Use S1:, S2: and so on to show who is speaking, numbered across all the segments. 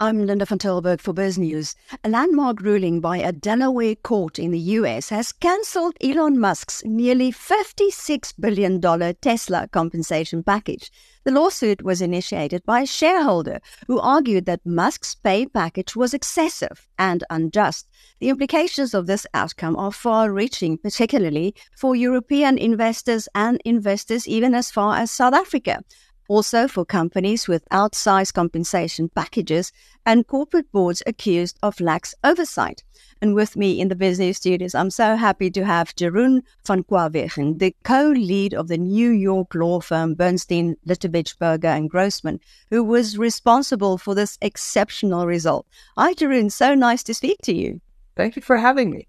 S1: I'm Linda van Tilburg for Biz News. A landmark ruling by a Delaware court in the US has cancelled Elon Musk's nearly $56 billion Tesla compensation package. The lawsuit was initiated by a shareholder who argued that Musk's pay package was excessive and unjust. The implications of this outcome are far reaching, particularly for European investors and investors even as far as South Africa also for companies with outsized compensation packages and corporate boards accused of lax oversight. And with me in the business studios, I'm so happy to have Jeroen van Kwawegen, the co-lead of the New York law firm Bernstein, Litowitz, Berger and Grossman, who was responsible for this exceptional result. Hi, Jeroen. So nice to speak to you.
S2: Thank you for having me.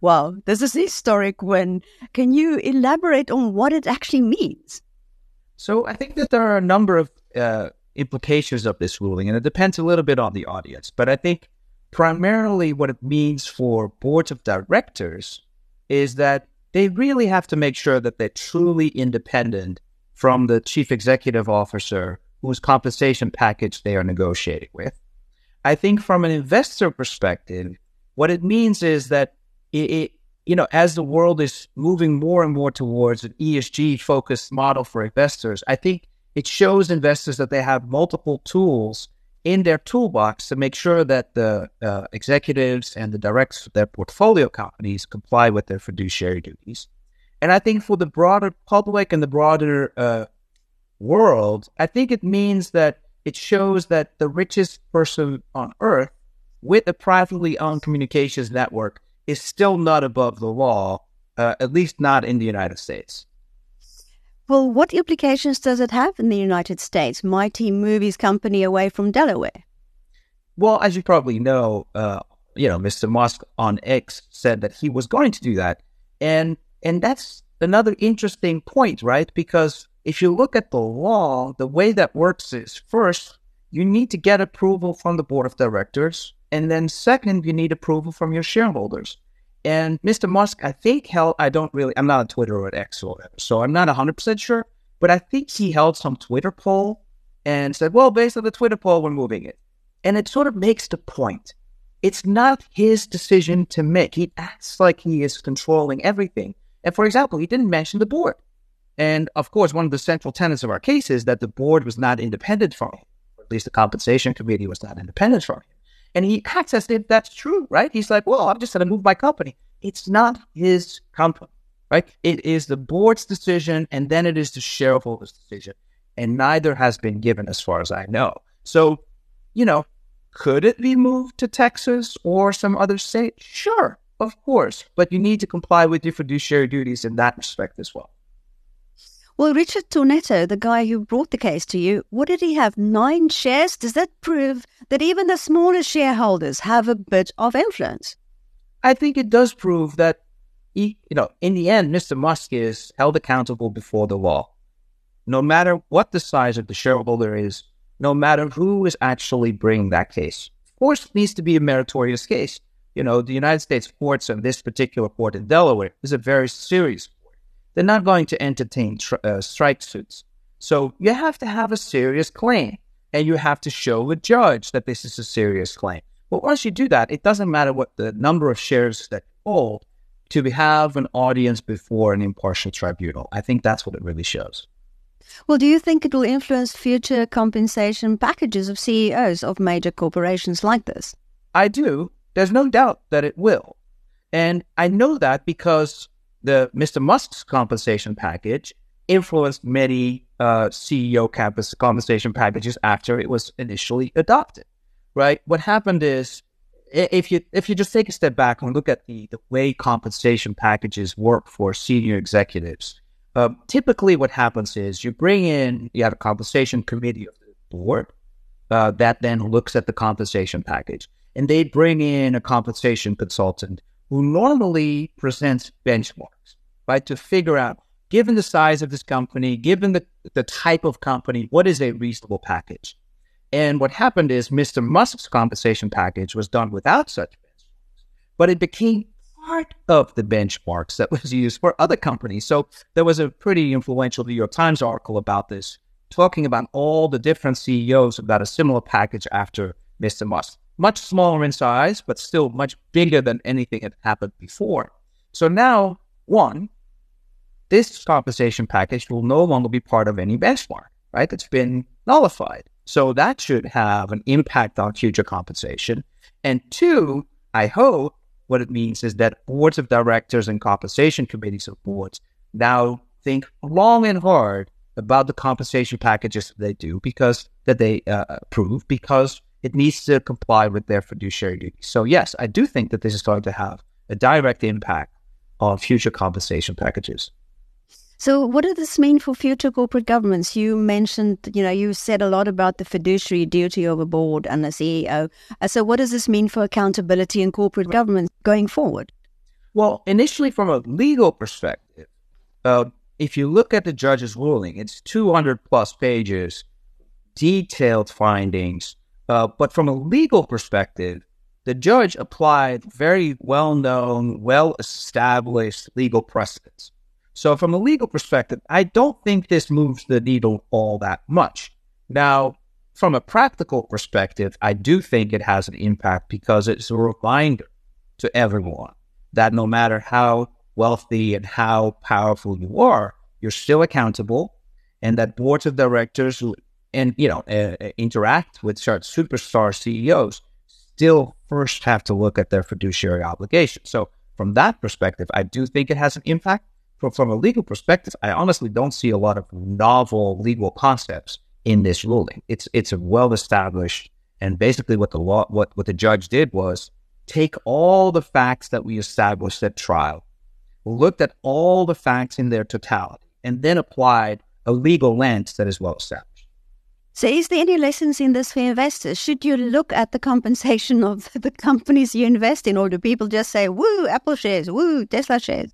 S1: Wow, this is a historic win. Can you elaborate on what it actually means?
S2: So I think that there are a number of uh, implications of this ruling, and it depends a little bit on the audience. But I think primarily what it means for boards of directors is that they really have to make sure that they're truly independent from the chief executive officer whose compensation package they are negotiating with. I think from an investor perspective, what it means is that it, it, you know, as the world is moving more and more towards an ESG focused model for investors, I think it shows investors that they have multiple tools in their toolbox to make sure that the uh, executives and the directors of their portfolio companies comply with their fiduciary duties. And I think for the broader public and the broader uh, world, I think it means that it shows that the richest person on earth with a privately owned communications network is still not above the law, uh, at least not in the United States.
S1: Well, what implications does it have in the United States? Mighty Movies Company away from Delaware.
S2: Well, as you probably know, uh, you know, Mr. Musk on X said that he was going to do that, and and that's another interesting point, right? Because if you look at the law, the way that works is first you need to get approval from the board of directors. And then second, you need approval from your shareholders. And Mr. Musk, I think held, I don't really, I'm not on Twitter or X or whatever, so I'm not 100% sure, but I think he held some Twitter poll and said, well, based on the Twitter poll, we're moving it. And it sort of makes the point. It's not his decision to make. He acts like he is controlling everything. And for example, he didn't mention the board. And of course, one of the central tenets of our case is that the board was not independent from him, or at least the compensation committee was not independent from him. And he as if that's true, right? He's like, well, I'm just going to move my company. It's not his company, right? It is the board's decision, and then it is the shareholders' decision. And neither has been given, as far as I know. So, you know, could it be moved to Texas or some other state? Sure, of course. But you need to comply with your fiduciary duties in that respect as well.
S1: Well, Richard Tornetta, the guy who brought the case to you, what did he have? Nine shares? Does that prove that even the smallest shareholders have a bit of influence?
S2: I think it does prove that, he, you know, in the end, Mr. Musk is held accountable before the law. No matter what the size of the shareholder is, no matter who is actually bringing that case. Of course, it needs to be a meritorious case. You know, the United States courts and this particular court in Delaware is a very serious they're not going to entertain tr- uh, strike suits. So you have to have a serious claim and you have to show the judge that this is a serious claim. But once you do that, it doesn't matter what the number of shares that hold to have an audience before an impartial tribunal. I think that's what it really shows.
S1: Well, do you think it will influence future compensation packages of CEOs of major corporations like this?
S2: I do. There's no doubt that it will. And I know that because the Mr. Musk's compensation package influenced many uh, CEO campus compensation packages after it was initially adopted. Right? What happened is if you if you just take a step back and look at the, the way compensation packages work for senior executives, uh, typically what happens is you bring in you have a compensation committee of the board uh, that then looks at the compensation package, and they bring in a compensation consultant who normally presents benchmarks, right, to figure out, given the size of this company, given the, the type of company, what is a reasonable package? And what happened is Mr. Musk's compensation package was done without such benchmarks, but it became part of the benchmarks that was used for other companies. So there was a pretty influential New York Times article about this talking about all the different CEOs who got a similar package after Mr. Musk. Much smaller in size, but still much bigger than anything had happened before. So now, one, this compensation package will no longer be part of any benchmark, right? It's been nullified. So that should have an impact on future compensation. And two, I hope what it means is that boards of directors and compensation committees of boards now think long and hard about the compensation packages that they do because that they uh, approve because it needs to comply with their fiduciary duties. So yes, I do think that this is going to have a direct impact on future compensation packages.
S1: So, what does this mean for future corporate governance? You mentioned, you know, you said a lot about the fiduciary duty of a board and a CEO. Uh, so, what does this mean for accountability in corporate governance going forward?
S2: Well, initially, from a legal perspective, uh, if you look at the judge's ruling, it's 200 plus pages, detailed findings. Uh, but from a legal perspective, the judge applied very well known, well established legal precedents. So, from a legal perspective, I don't think this moves the needle all that much. Now, from a practical perspective, I do think it has an impact because it's a reminder to everyone that no matter how wealthy and how powerful you are, you're still accountable, and that boards of directors and you know uh, uh, interact with such superstar CEOs still first have to look at their fiduciary obligation. So, from that perspective, I do think it has an impact from, from a legal perspective, I honestly don't see a lot of novel legal concepts in this ruling. It's it's a well established and basically what the law what, what the judge did was take all the facts that we established at trial, looked at all the facts in their totality, and then applied a legal lens that is well established.
S1: So, is there any lessons in this for investors? Should you look at the compensation of the companies you invest in, or do people just say, woo, Apple shares, woo, Tesla shares?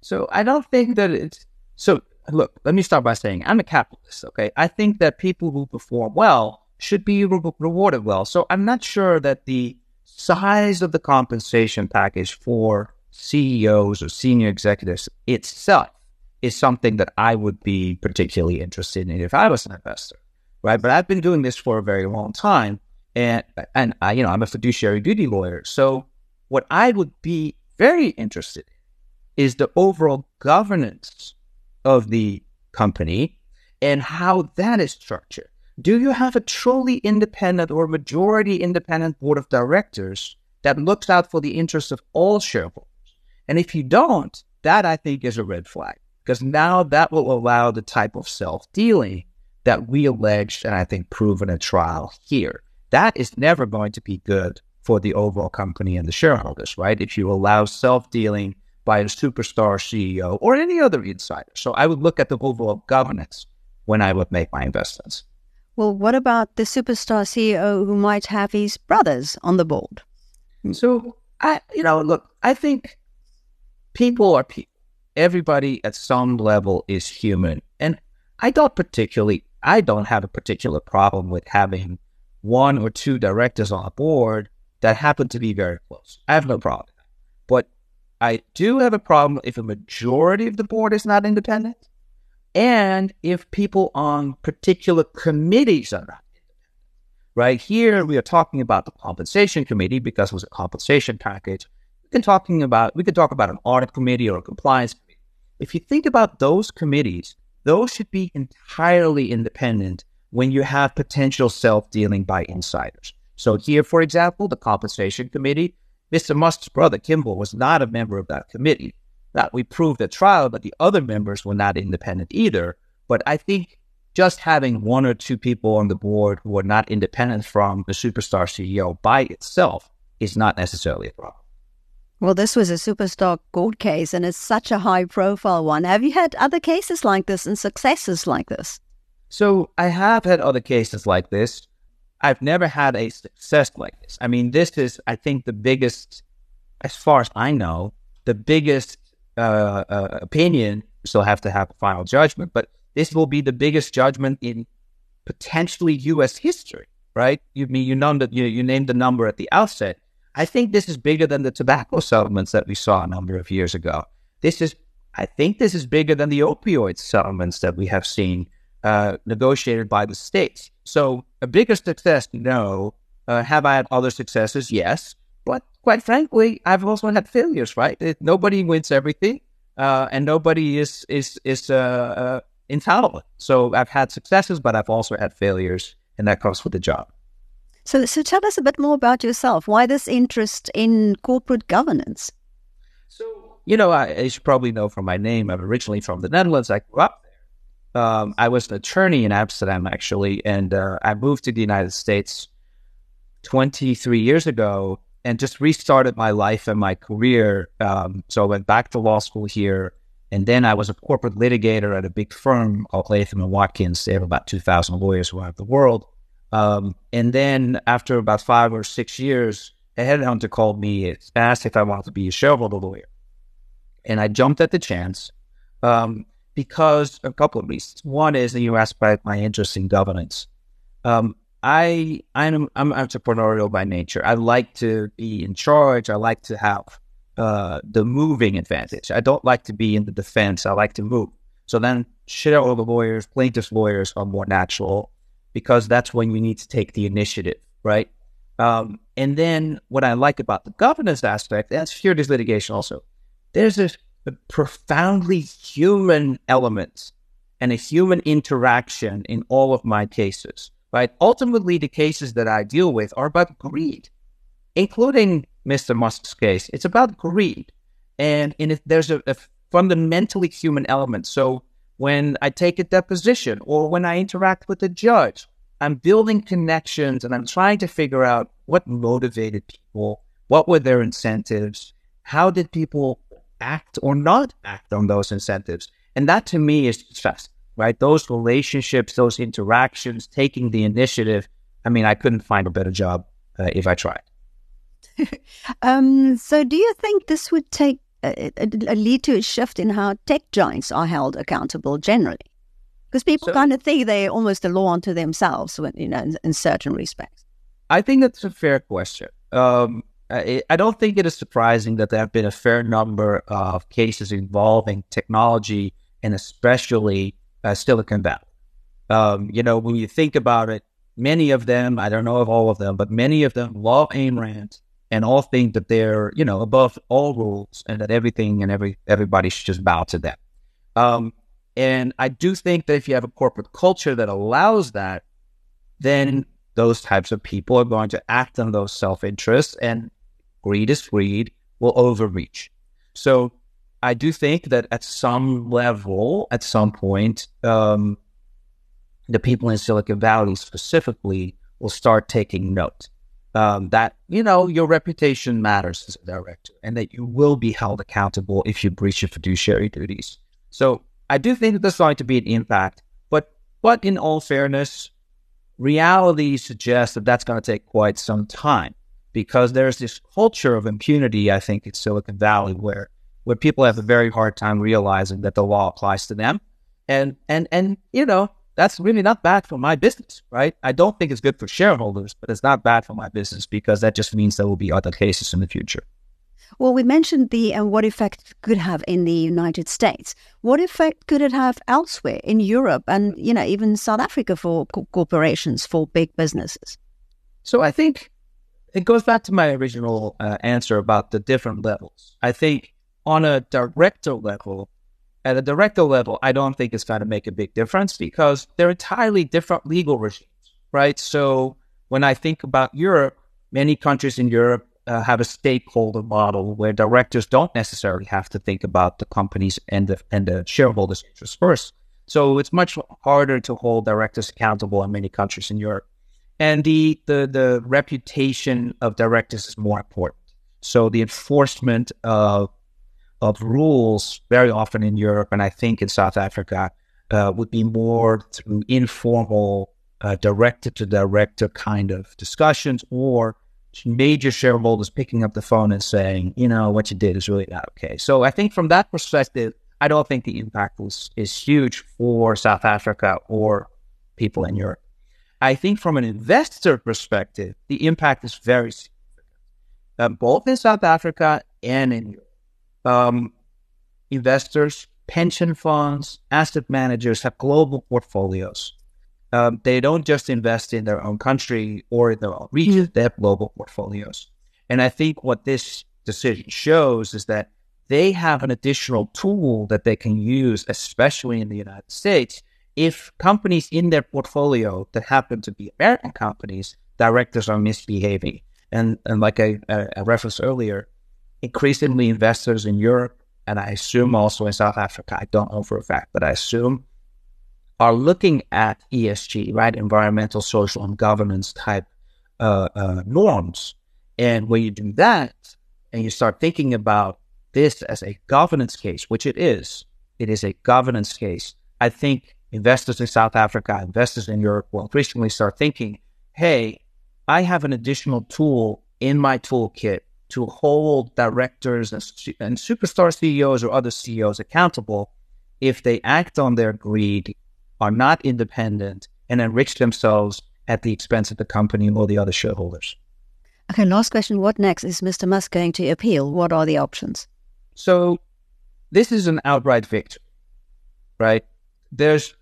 S2: So I don't think that it's so. Look, let me start by saying I'm a capitalist. Okay, I think that people who perform well should be re- rewarded well. So I'm not sure that the size of the compensation package for CEOs or senior executives itself is something that I would be particularly interested in if I was an investor, right? But I've been doing this for a very long time, and and I, you know I'm a fiduciary duty lawyer. So what I would be very interested in is the overall governance of the company and how that is structured. Do you have a truly independent or majority independent board of directors that looks out for the interests of all shareholders? And if you don't, that I think is a red flag because now that will allow the type of self dealing that we alleged and I think proven at trial here. That is never going to be good for the overall company and the shareholders, right? If you allow self dealing by a superstar CEO or any other insider. So I would look at the overall governance when I would make my investments.
S1: Well, what about the superstar CEO who might have his brothers on the board? Hmm.
S2: So I, you know, look, I think people are people. Everybody at some level is human. And I don't particularly, I don't have a particular problem with having one or two directors on a board that happen to be very close. I have no problem. But I do have a problem if a majority of the board is not independent and if people on particular committees are not. Right here, we are talking about the compensation committee because it was a compensation package. We can talking about we could talk about an audit committee or a compliance committee. If you think about those committees, those should be entirely independent when you have potential self dealing by insiders. So here, for example, the compensation committee Mr. Musk's brother, Kimball, was not a member of that committee. That we proved at trial that the other members were not independent either. But I think just having one or two people on the board who are not independent from the superstar CEO by itself is not necessarily a problem.
S1: Well, this was a superstar court case and it's such a high profile one. Have you had other cases like this and successes like this?
S2: So I have had other cases like this. I've never had a success like this. I mean, this is, I think, the biggest, as far as I know, the biggest uh, uh, opinion. Still have to have a final judgment, but this will be the biggest judgment in potentially U.S. history, right? You mean you know you, you named the number at the outset. I think this is bigger than the tobacco settlements that we saw a number of years ago. This is, I think, this is bigger than the opioid settlements that we have seen uh, negotiated by the states. So a bigger success, no. Uh, have I had other successes? Yes. But quite frankly, I've also had failures, right? It, nobody wins everything, uh, and nobody is is is uh, uh, infallible. So I've had successes, but I've also had failures, and that comes with the job.
S1: So, so tell us a bit more about yourself. Why this interest in corporate governance?
S2: So, you know, I, as you probably know from my name, I'm originally from the Netherlands. I grew up there. Um, I was an attorney in Amsterdam, actually, and uh, I moved to the United States 23 years ago and just restarted my life and my career. Um, so I went back to law school here, and then I was a corporate litigator at a big firm called Latham and Watkins. They have about 2,000 lawyers around the world. Um, and then after about five or six years, a headhunter called me, and asked if I wanted to be a shareholder lawyer. And I jumped at the chance um, because a couple of reasons. One is that you asked about my interest in governance. Um, I I'm, I'm entrepreneurial by nature. I like to be in charge. I like to have uh, the moving advantage. I don't like to be in the defense. I like to move. So then shareholder lawyers, plaintiffs lawyers are more natural because that's when you need to take the initiative, right? Um, and then what I like about the governance aspect, and securities litigation also, there's a, profoundly human element and a human interaction in all of my cases, right? Ultimately, the cases that I deal with are about greed, including Mr. Musk's case. It's about greed. And, and there's a, a fundamentally human element. So when I take a deposition or when I interact with a judge. I'm building connections and I'm trying to figure out what motivated people, what were their incentives, how did people act or not act on those incentives. And that to me is success, right? Those relationships, those interactions, taking the initiative. I mean, I couldn't find a better job uh, if I tried.
S1: um, so, do you think this would take lead to a shift in how tech giants are held accountable generally? Because people so, kind of think they're almost a law unto themselves, when, you know, in, in certain respects.
S2: I think that's a fair question. Um, I, I, don't think it is surprising that there have been a fair number of cases involving technology and especially uh, Silicon Valley. Um, you know, when you think about it, many of them, I don't know of all of them, but many of them love Ayn Rand and all think that they're you know above all rules and that everything and every everybody should just bow to them. Um, and I do think that if you have a corporate culture that allows that, then those types of people are going to act on those self interests, and greed is greed will overreach. So I do think that at some level, at some point, um, the people in Silicon Valley specifically will start taking note um, that you know your reputation matters as a director, and that you will be held accountable if you breach your fiduciary duties. So I do think that there's going to be an impact, but but in all fairness, reality suggests that that's going to take quite some time because there's this culture of impunity. I think in Silicon Valley where where people have a very hard time realizing that the law applies to them, and and and you know that's really not bad for my business, right? I don't think it's good for shareholders, but it's not bad for my business because that just means there will be other cases in the future.
S1: Well, we mentioned the uh, what effect could have in the United States. What effect could it have elsewhere in Europe and you know even South Africa for co- corporations for big businesses?
S2: So I think it goes back to my original uh, answer about the different levels. I think on a director level, at a director level, I don't think it's going to make a big difference because they're entirely different legal regimes, right? So when I think about Europe, many countries in Europe uh, have a stakeholder model where directors don't necessarily have to think about the companies and the and the shareholders' interests first. So it's much harder to hold directors accountable in many countries in Europe, and the the the reputation of directors is more important. So the enforcement of of rules very often in Europe and I think in South Africa uh, would be more through informal, uh, director to director kind of discussions or major shareholders picking up the phone and saying, you know, what you did is really not okay. So I think from that perspective, I don't think the impact was, is huge for South Africa or people in Europe. I think from an investor perspective, the impact is very significant, uh, both in South Africa and in Europe um, investors pension funds, asset managers have global portfolios. Um, they don't just invest in their own country or in their own region, they have global portfolios. And I think what this decision shows is that they have an additional tool that they can use, especially in the United States, if companies in their portfolio that happen to be American companies, directors are misbehaving. And, and like I, I referenced earlier, increasingly investors in Europe, and I assume also in South Africa, I don't know for a fact, but I assume are looking at ESG, right? Environmental, social, and governance type uh, uh, norms. And when you do that and you start thinking about this as a governance case, which it is, it is a governance case. I think investors in South Africa, investors in Europe will increasingly start thinking, hey, I have an additional tool in my toolkit to hold directors and, and superstar CEOs or other CEOs accountable if they act on their greed, are not independent, and enrich themselves at the expense of the company or the other shareholders.
S1: Okay, last question. What next? Is Mr. Musk going to appeal? What are the options?
S2: So, this is an outright victory, right? There's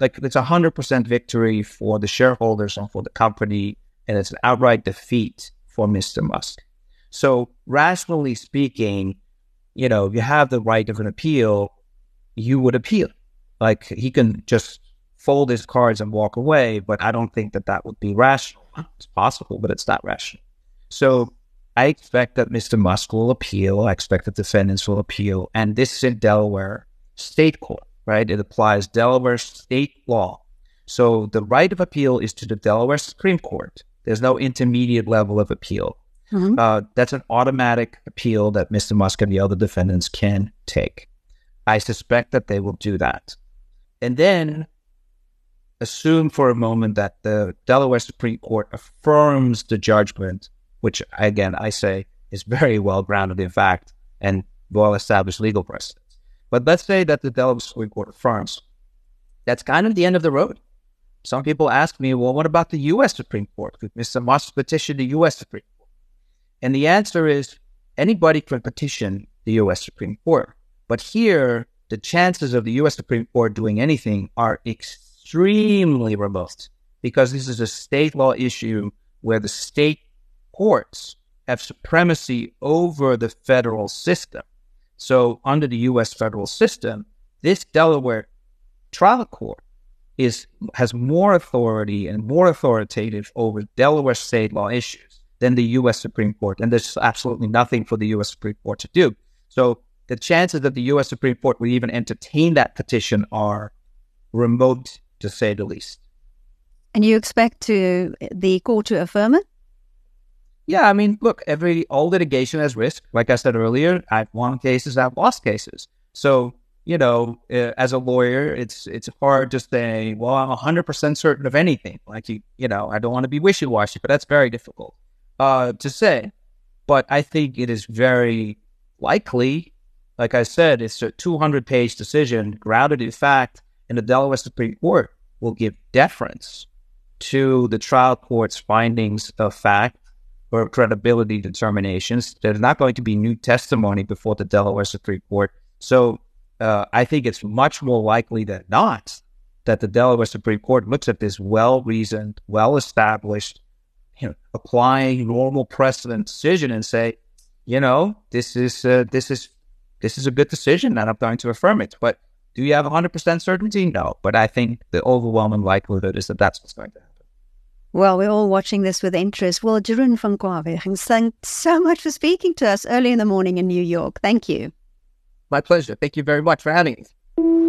S2: like it's a hundred percent victory for the shareholders and for the company, and it's an outright defeat for Mr. Musk. So, rationally speaking, you know, you have the right of an appeal, you would appeal. Like he can just fold his cards and walk away, but I don't think that that would be rational. It's possible, but it's not rational. So I expect that Mr. Musk will appeal. I expect that defendants will appeal. And this is in Delaware state court, right? It applies Delaware state law. So the right of appeal is to the Delaware Supreme Court. There's no intermediate level of appeal. Mm-hmm. Uh, that's an automatic appeal that Mr. Musk and the other defendants can take. I suspect that they will do that. And then assume for a moment that the Delaware Supreme Court affirms the judgment, which again I say is very well grounded in fact and well established legal precedent. But let's say that the Delaware Supreme Court affirms. That's kind of the end of the road. Some people ask me, well, what about the U.S. Supreme Court? Could Mr. Musk petition the U.S. Supreme Court? And the answer is anybody can petition the U.S. Supreme Court. But here, the chances of the U.S. Supreme Court doing anything are extremely remote because this is a state law issue where the state courts have supremacy over the federal system. So, under the U.S. federal system, this Delaware trial court is has more authority and more authoritative over Delaware state law issues than the U.S. Supreme Court, and there's absolutely nothing for the U.S. Supreme Court to do. So, the chances that the U.S. Supreme Court would even entertain that petition are remote, to say the least.
S1: And you expect to the court to affirm it?
S2: Yeah, I mean, look, every all litigation has risk. Like I said earlier, I've won cases, I've lost cases. So you know, uh, as a lawyer, it's it's hard to say, well, I'm 100 percent certain of anything. Like you, you know, I don't want to be wishy washy, but that's very difficult uh, to say. But I think it is very likely like I said, it's a 200 page decision grounded in fact, and the Delaware Supreme Court will give deference to the trial court's findings of fact or credibility determinations. There's not going to be new testimony before the Delaware Supreme Court. So uh, I think it's much more likely than not that the Delaware Supreme Court looks at this well reasoned, well established, you know, applying normal precedent decision and say, you know, this is uh, this is this is a good decision and I'm going to affirm it. But do you have 100% certainty? No. But I think the overwhelming likelihood is that that's what's going to happen.
S1: Well, we're all watching this with interest. Well, Jeroen van Kwawegen, thanks so much for speaking to us early in the morning in New York. Thank you.
S2: My pleasure. Thank you very much for having me.